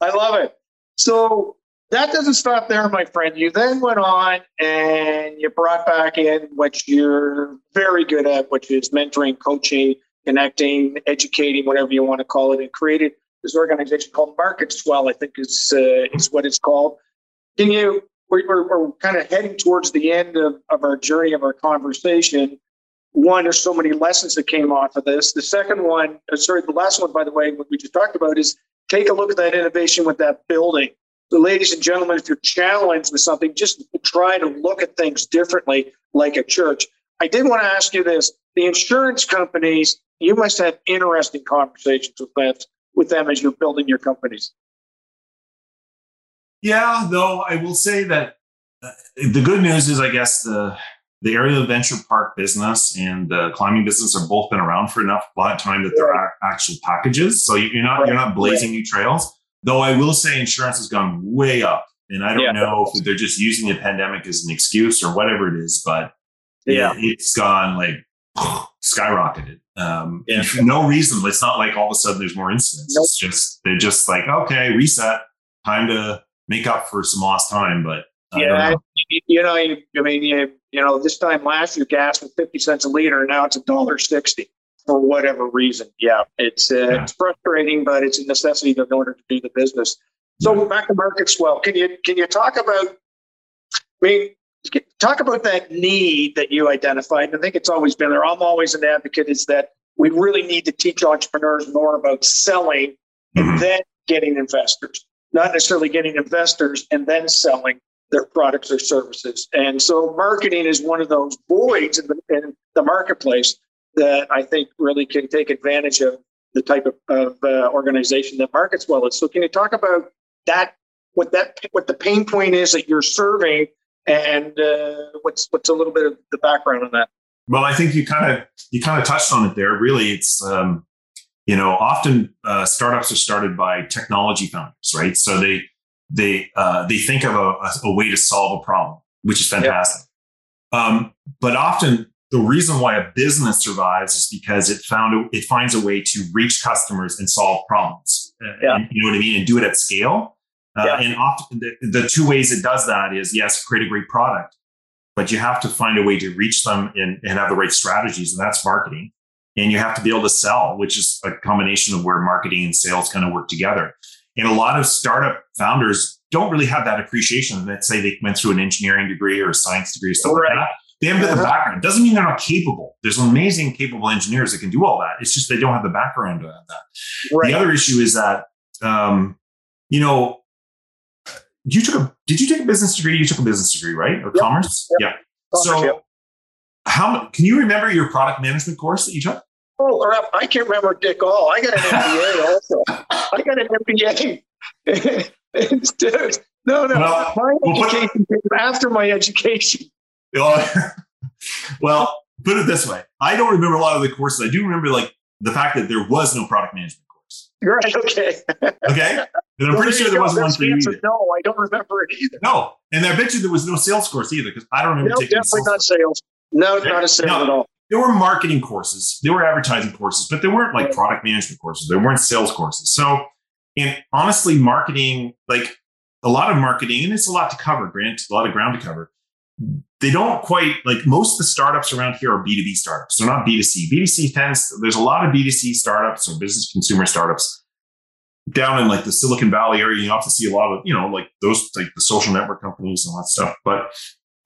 I love it. So that doesn't stop there, my friend. You then went on and you brought back in what you're very good at, which is mentoring, coaching, connecting, educating, whatever you want to call it, and created this organization called MarketSwell, I think is uh, is what it's called. Can you? We're, we're, kind of heading towards the end of, of our journey of our conversation. One, there's so many lessons that came off of this. The second one, uh, sorry, the last one, by the way, what we just talked about is take a look at that innovation with that building so, ladies and gentlemen, if you're challenged with something, just try to look at things differently, like a church. I did want to ask you this: the insurance companies, you must have interesting conversations with them, with them as you're building your companies. Yeah, though I will say that uh, the good news is, I guess the the area of venture park business and the climbing business have both been around for enough a lot of time that there are actual packages. So you're not you're not blazing new trails. Though I will say insurance has gone way up. And I don't yeah. know if they're just using the pandemic as an excuse or whatever it is, but yeah, it, has gone like (sighs) skyrocketed. Um, yeah. for (laughs) no reason. It's not like all of a sudden there's more incidents. Nope. It's just, they're just like, okay, reset, time to make up for some lost time. But yeah, know. you know, I mean, you, you know, this time last year, gas was 50 cents a liter. and Now it's a dollar 60 for whatever reason. Yeah, it's uh, yeah. it's frustrating, but it's a necessity in order to do the business. So back to MarketSwell. Can you can you talk about? I mean, talk about that need that you identified. I think it's always been there. I'm always an advocate. Is that we really need to teach entrepreneurs more about selling and mm-hmm. then getting investors, not necessarily getting investors and then selling their products or services. And so marketing is one of those voids in the, in the marketplace that I think really can take advantage of the type of, of uh, organization that MarketSwell is. So can you talk about that? What that what the pain point is that you're serving, and uh, what's what's a little bit of the background on that? Well, I think you kind of you kind of touched on it there. Really, it's um, you know often uh, startups are started by technology founders, right? So they they uh, they think of a, a, way to solve a problem, which is fantastic. Yep. Um, but often the reason why a business survives is because it found a, it finds a way to reach customers and solve problems. Uh, yeah. And, you know what I mean, and do it at scale. Uh, yeah. And often the, the, two ways it does that is yes, create a great product, but you have to find a way to reach them and, and have the right strategies, and that's marketing. And you have to be able to sell, which is a combination of where marketing and sales kind of work together. And a lot of startup founders don't really have that appreciation. Let's say they went through an engineering degree or a science degree or something right. like that they haven't got the uh-huh. background. It doesn't mean they're not capable. There's amazing, capable engineers that can do all that. It's just they don't have the background to have that. Right. The other issue is that, um, you know, you took a did you take a business degree? You took a business degree, right? Or yep. commerce? Yep. Yeah. So, yep. How can you remember your product management course that you took? Oh, I can't remember Dick all. I got an (laughs) MBA also. I got an MBA. (laughs) Dude, no, no. Well, my we'll education came after my education. (laughs) well, put it this way: I don't remember a lot of the courses. I do remember like the fact that there was no product management course. Right. Okay. okay. And I'm well, pretty sure there wasn't one for you either. No, I don't remember it either. No, and I bet you there was no sales course either because I don't remember no, taking. Definitely not sales. No, not a sales no, at all. There were marketing courses, there were advertising courses, but there weren't like product management courses. There weren't sales courses. So, and honestly, marketing, like a lot of marketing, and it's a lot to cover, Grant, a lot of ground to cover they don't quite like most of the startups around here are B2B startups. They're not B2C. B2C tends, there's a lot of B2C startups or business consumer startups down in like the Silicon Valley area. You often see a lot of, you know, like those, like the social network companies and all that stuff. But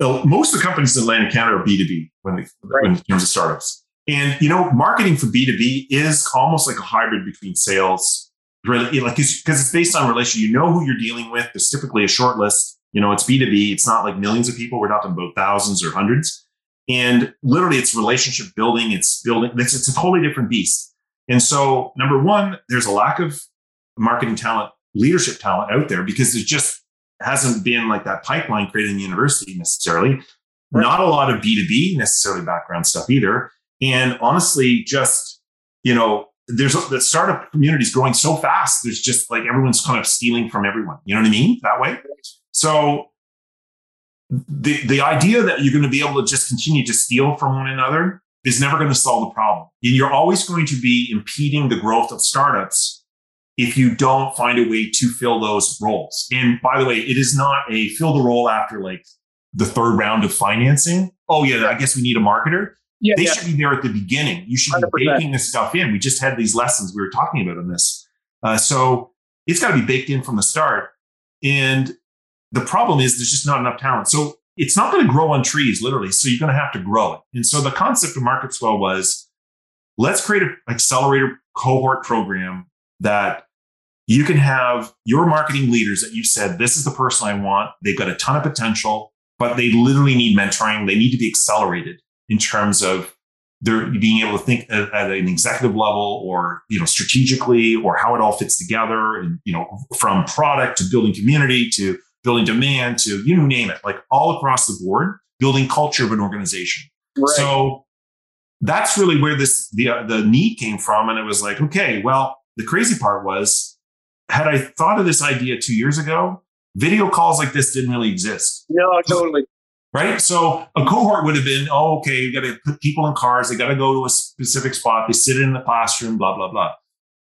most of the companies in Atlantic Canada are B2B when, they, right. when in terms of startups. And, you know, marketing for B2B is almost like a hybrid between sales, really, like, because it's based on relation. You know who you're dealing with. There's typically a short list you know, it's B2B. It's not like millions of people. We're talking about thousands or hundreds. And literally it's relationship building. It's building. It's, it's a totally different beast. And so number one, there's a lack of marketing talent, leadership talent out there because there just hasn't been like that pipeline created in the university necessarily. Right. Not a lot of B2B necessarily background stuff either. And honestly, just, you know, there's the startup community is growing so fast. There's just like everyone's kind of stealing from everyone. You know what I mean? That way. So the the idea that you're going to be able to just continue to steal from one another is never going to solve the problem. You're always going to be impeding the growth of startups if you don't find a way to fill those roles. And by the way, it is not a fill the role after like the third round of financing. Oh yeah, I guess we need a marketer. Yeah, they yeah. should be there at the beginning. You should 100%. be baking this stuff in. We just had these lessons we were talking about on this. Uh, so it's got to be baked in from the start. And the problem is there's just not enough talent. So it's not going to grow on trees, literally. So you're going to have to grow it. And so the concept of MarketSwell was let's create an accelerator cohort program that you can have your marketing leaders that you said, this is the person I want. They've got a ton of potential, but they literally need mentoring. They need to be accelerated in terms of their being able to think at, at, an executive level or, you know, strategically or how it all fits together. And, you know, from product to building community to building demand to, you know, name it, like all across the board, building culture of an organization. Right. So that's really where this, the, uh, the need came from. And it was like, okay, well, the crazy part was, had I thought of this idea two years ago, video calls like this didn't really exist. No, totally. Right. So a cohort would have been, oh, okay, you got to put people in cars. They got to go to a specific spot. They sit in the classroom, blah, blah, blah.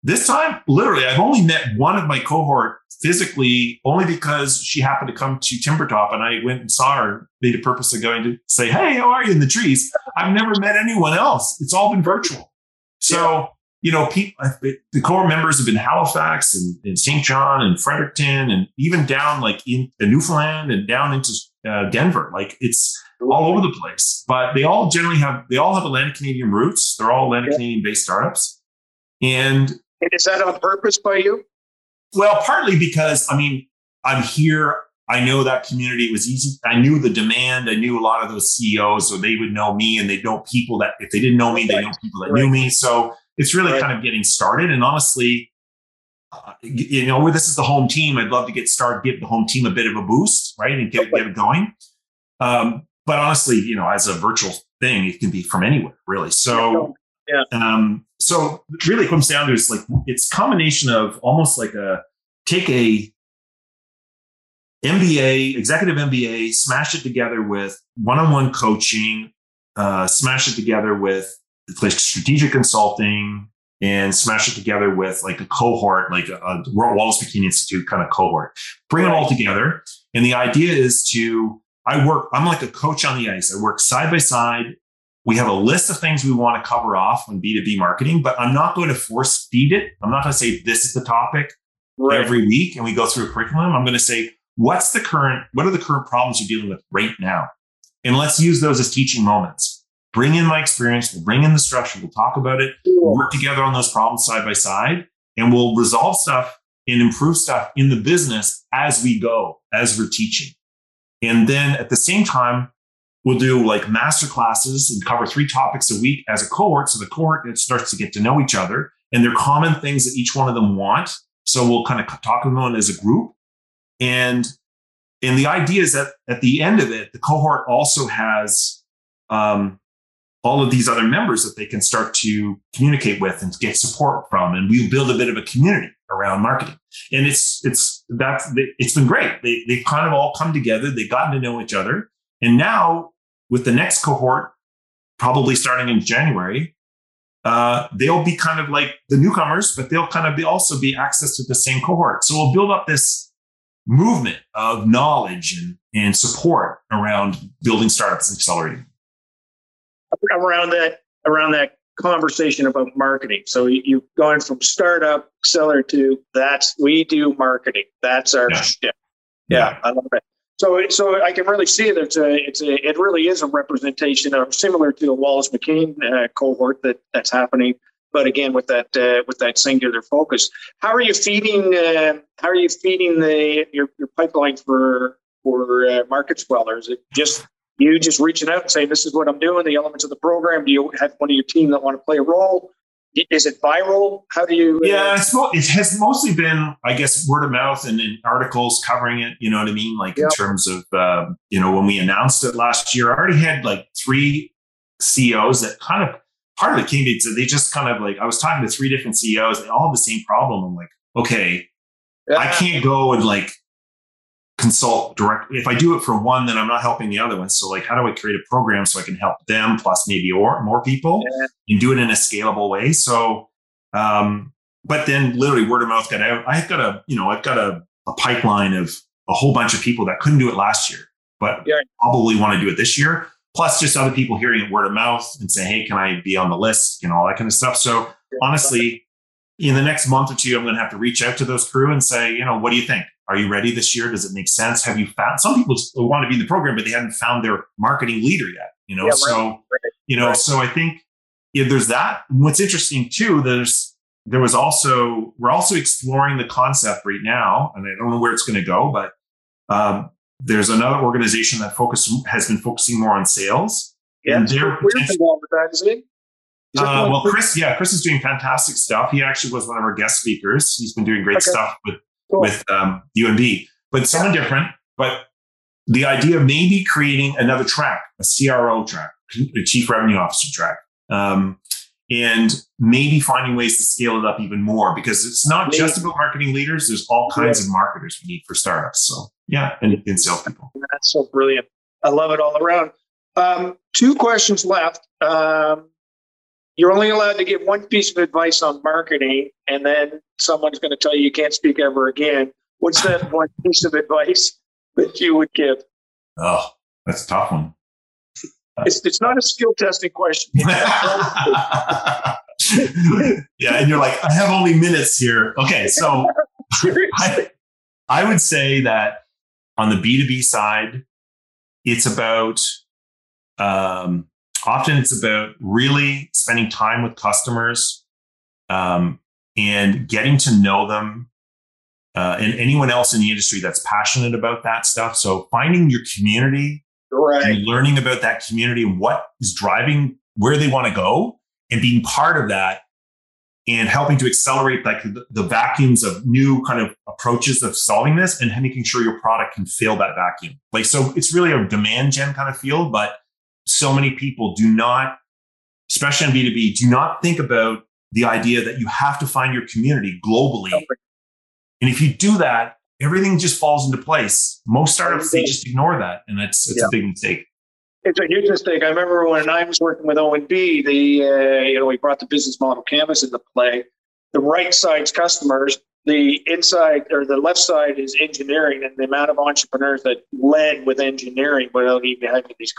This time, literally, I've only met one of my cohort physically only because she happened to come to Timbertop and I went and saw her, made a purpose of going to say, Hey, how are you in the trees? I've never met anyone else. It's all been virtual. So you know, people, the core members have been Halifax and, and Saint John and Fredericton and even down like in Newfoundland and down into uh, Denver. Like it's all over the place, but they all generally have, they all have Atlantic Canadian roots. They're all Atlantic yeah. Canadian based startups. And, and is that on purpose by you? Well, partly because, I mean, I'm here. I know that community. It was easy. I knew the demand. I knew a lot of those CEOs, so they would know me and they know people that if they didn't know me, they know people that right. knew me. So it's really right. kind of getting started. And honestly, uh, you know, this is the home team. I'd love to get started, give the home team a bit of a boost, right, and get, get it going. Um, but honestly, you know, as a virtual thing, it can be from anywhere, really. So, yeah. Um, so really, it comes down to is like it's combination of almost like a take a MBA, executive MBA, smash it together with one-on-one coaching, uh, smash it together with like strategic consulting and smash it together with like a cohort, like a, Wallace McCain Institute kind of cohort. Bring them all together. And the idea is to, I work, I'm like a coach on the ice. I work side by side. We have a list of things we want to cover off on B2B marketing, but I'm not going to force feed it. I'm not going to say this is the topic right. every week and we go through a curriculum. I'm going to say, what's the current, what are the current problems you're dealing with right now? And let's use those as teaching moments bring in my experience, we'll bring in the structure, we'll talk about it, we'll work together on those problems side by side, and we'll resolve stuff and improve stuff in the business as we go, as we're teaching. And then at the same time, we'll do like master classes and cover three topics a week as a cohort. So the cohort it starts to get to know each other and there are common things that each one of them want. So we'll kind of talk about them as a group. And, and the idea is that at the end of it, the cohort also has um, all of these other members that they can start to communicate with and get support from. And we build a bit of a community around marketing. And it's, it's, that's, it's been great. They, they've kind of all come together. They've gotten to know each other. And now with the next cohort, probably starting in January, uh, they'll be kind of like the newcomers, but they'll kind of be also be accessed to the same cohort. So we'll build up this movement of knowledge and, and support around building startups and accelerating around that around that conversation about marketing. So you've gone from startup seller to that's we do marketing. That's our yeah. shit. Yeah, yeah, I love it. So so I can really see it. It's a it's a it really is a representation of similar to the Wallace McCain uh, cohort that that's happening. But again, with that uh, with that singular focus, how are you feeding? Uh, how are you feeding the your, your pipeline for for uh, MarketSwell? Or is it just you just reaching out and saying, this is what I'm doing, the elements of the program. Do you have one of your team that want to play a role? Is it viral? How do you? Uh, yeah, it has mostly been, I guess, word of mouth and in articles covering it. You know what I mean? Like yep. in terms of, uh, you know, when we announced it last year, I already had like three CEOs that kind of part of it came to they just kind of like I was talking to three different CEOs. They all have the same problem. I'm like, okay, yeah. I can't go and like consult directly. If I do it for one, then I'm not helping the other one. So like, how do I create a program so I can help them plus maybe or more people yeah. and do it in a scalable way? So, um, but then literally word of mouth got out. I've got a, you know, I've got a, a pipeline of a whole bunch of people that couldn't do it last year, but yeah. probably want to do it this year. Plus, just other people hearing it word of mouth and saying, "Hey, can I be on the list?" and all that kind of stuff. So honestly, in the next month or two, I'm going to have to reach out to those crew and say, you know, what do you think? Are you ready this year? Does it make sense? Have you found some people want to be in the program, but they haven't found their marketing leader yet? You know, yeah, so right. you know, right. so I think yeah, there's that. What's interesting too, there's there was also we're also exploring the concept right now, and I don't know where it's going to go, but um, there's another organization that focus has been focusing more on sales. Yeah, and they're involved with that, isn't he? Uh, well, Chris, yeah, Chris is doing fantastic stuff. He actually was one of our guest speakers. He's been doing great okay. stuff with cool. with um, UNB, but something yeah. different. But the idea of maybe creating another track, a CRO track, a Chief Revenue Officer track, um, and maybe finding ways to scale it up even more because it's not maybe. just about marketing leaders. There's all kinds yeah. of marketers we need for startups. So yeah, and, and salespeople. That's so brilliant. I love it all around. Um, two questions left. Um, you're only allowed to give one piece of advice on marketing, and then someone's going to tell you you can't speak ever again. What's that (laughs) one piece of advice that you would give? Oh, that's a tough one. It's, it's not a skill testing question. (laughs) yeah, and you're like, I have only minutes here. Okay, so (laughs) I, I would say that on the B2B side, it's about um, often it's about really spending time with customers um, and getting to know them uh, and anyone else in the industry that's passionate about that stuff. So finding your community right. and learning about that community and what is driving where they want to go and being part of that and helping to accelerate like the, the, vacuums of new kind of approaches of solving this and making sure your product can fill that vacuum. Like, so it's really a demand gen kind of field, but so many people do not, especially on B2B, do not think about the idea that you have to find your community globally. And if you do that, everything just falls into place. Most startups, they just ignore that. And that's, it's yeah. a big mistake. It's a huge mistake. I remember when I was working with UNB, the, uh, you know, we brought the business model canvas into play. The right side's customers, the inside or the left side is engineering and the amount of entrepreneurs that led with engineering without even having these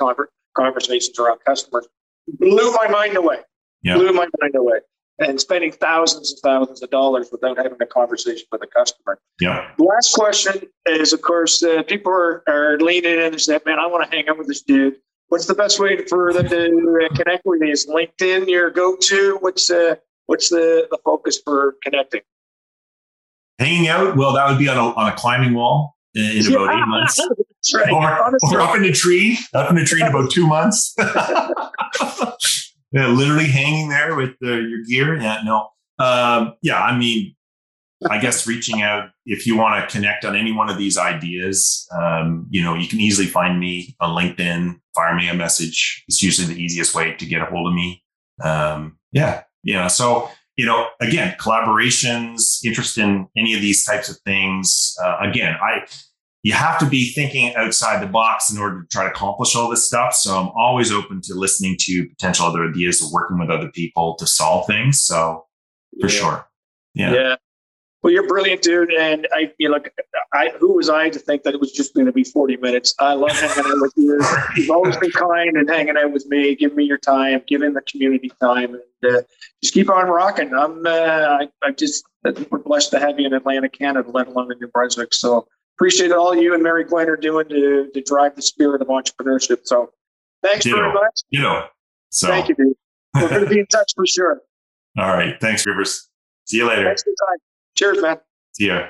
conversations around customers blew my mind away. Yeah. Blew my mind away. And spending thousands and thousands of dollars without having a conversation with a customer. Yeah. The last question is, of course, uh, people are, are leaning in and saying, man, I want to hang out with this dude. What's the best way for them to connect with you? Is LinkedIn your go-to? What's uh, what's the, the focus for connecting? Hanging out, well, that would be on a, on a climbing wall in, in about eight months. (laughs) Right. Or, or, up in a tree, up in a tree in about two months. (laughs) yeah, literally hanging there with the, your gear. Yeah, no. Um, yeah, I mean, I guess reaching out if you want to connect on any one of these ideas, um, you know, you can easily find me on LinkedIn. Fire me a message. It's usually the easiest way to get a hold of me. Um, yeah, yeah. So you know, again, collaborations, interest in any of these types of things. Uh, again, I you have to be thinking outside the box in order to try to accomplish all this stuff. So I'm always open to listening to potential other ideas or working with other people to solve things. So for yeah. sure. Yeah. Yeah. Well, you're brilliant, dude. And I, you know, I, who was I to think that it was just going to be 40 minutes? I love hanging out with you. You've always been kind and hanging out with me, giving me your time, giving the community time, and uh, just keep on rocking. I'm, uh, I, I just, we're blessed to have you in Atlantic, Canada, let alone in New Brunswick. So appreciate all you and Mary Gwen are doing to, to drive the spirit of entrepreneurship. So thanks you very much. You know, so thank you, dude. We're going to be in touch for sure. (laughs) All right. Thanks, Rivers. See you later. Thanks for your time. Cheers, man. See ya.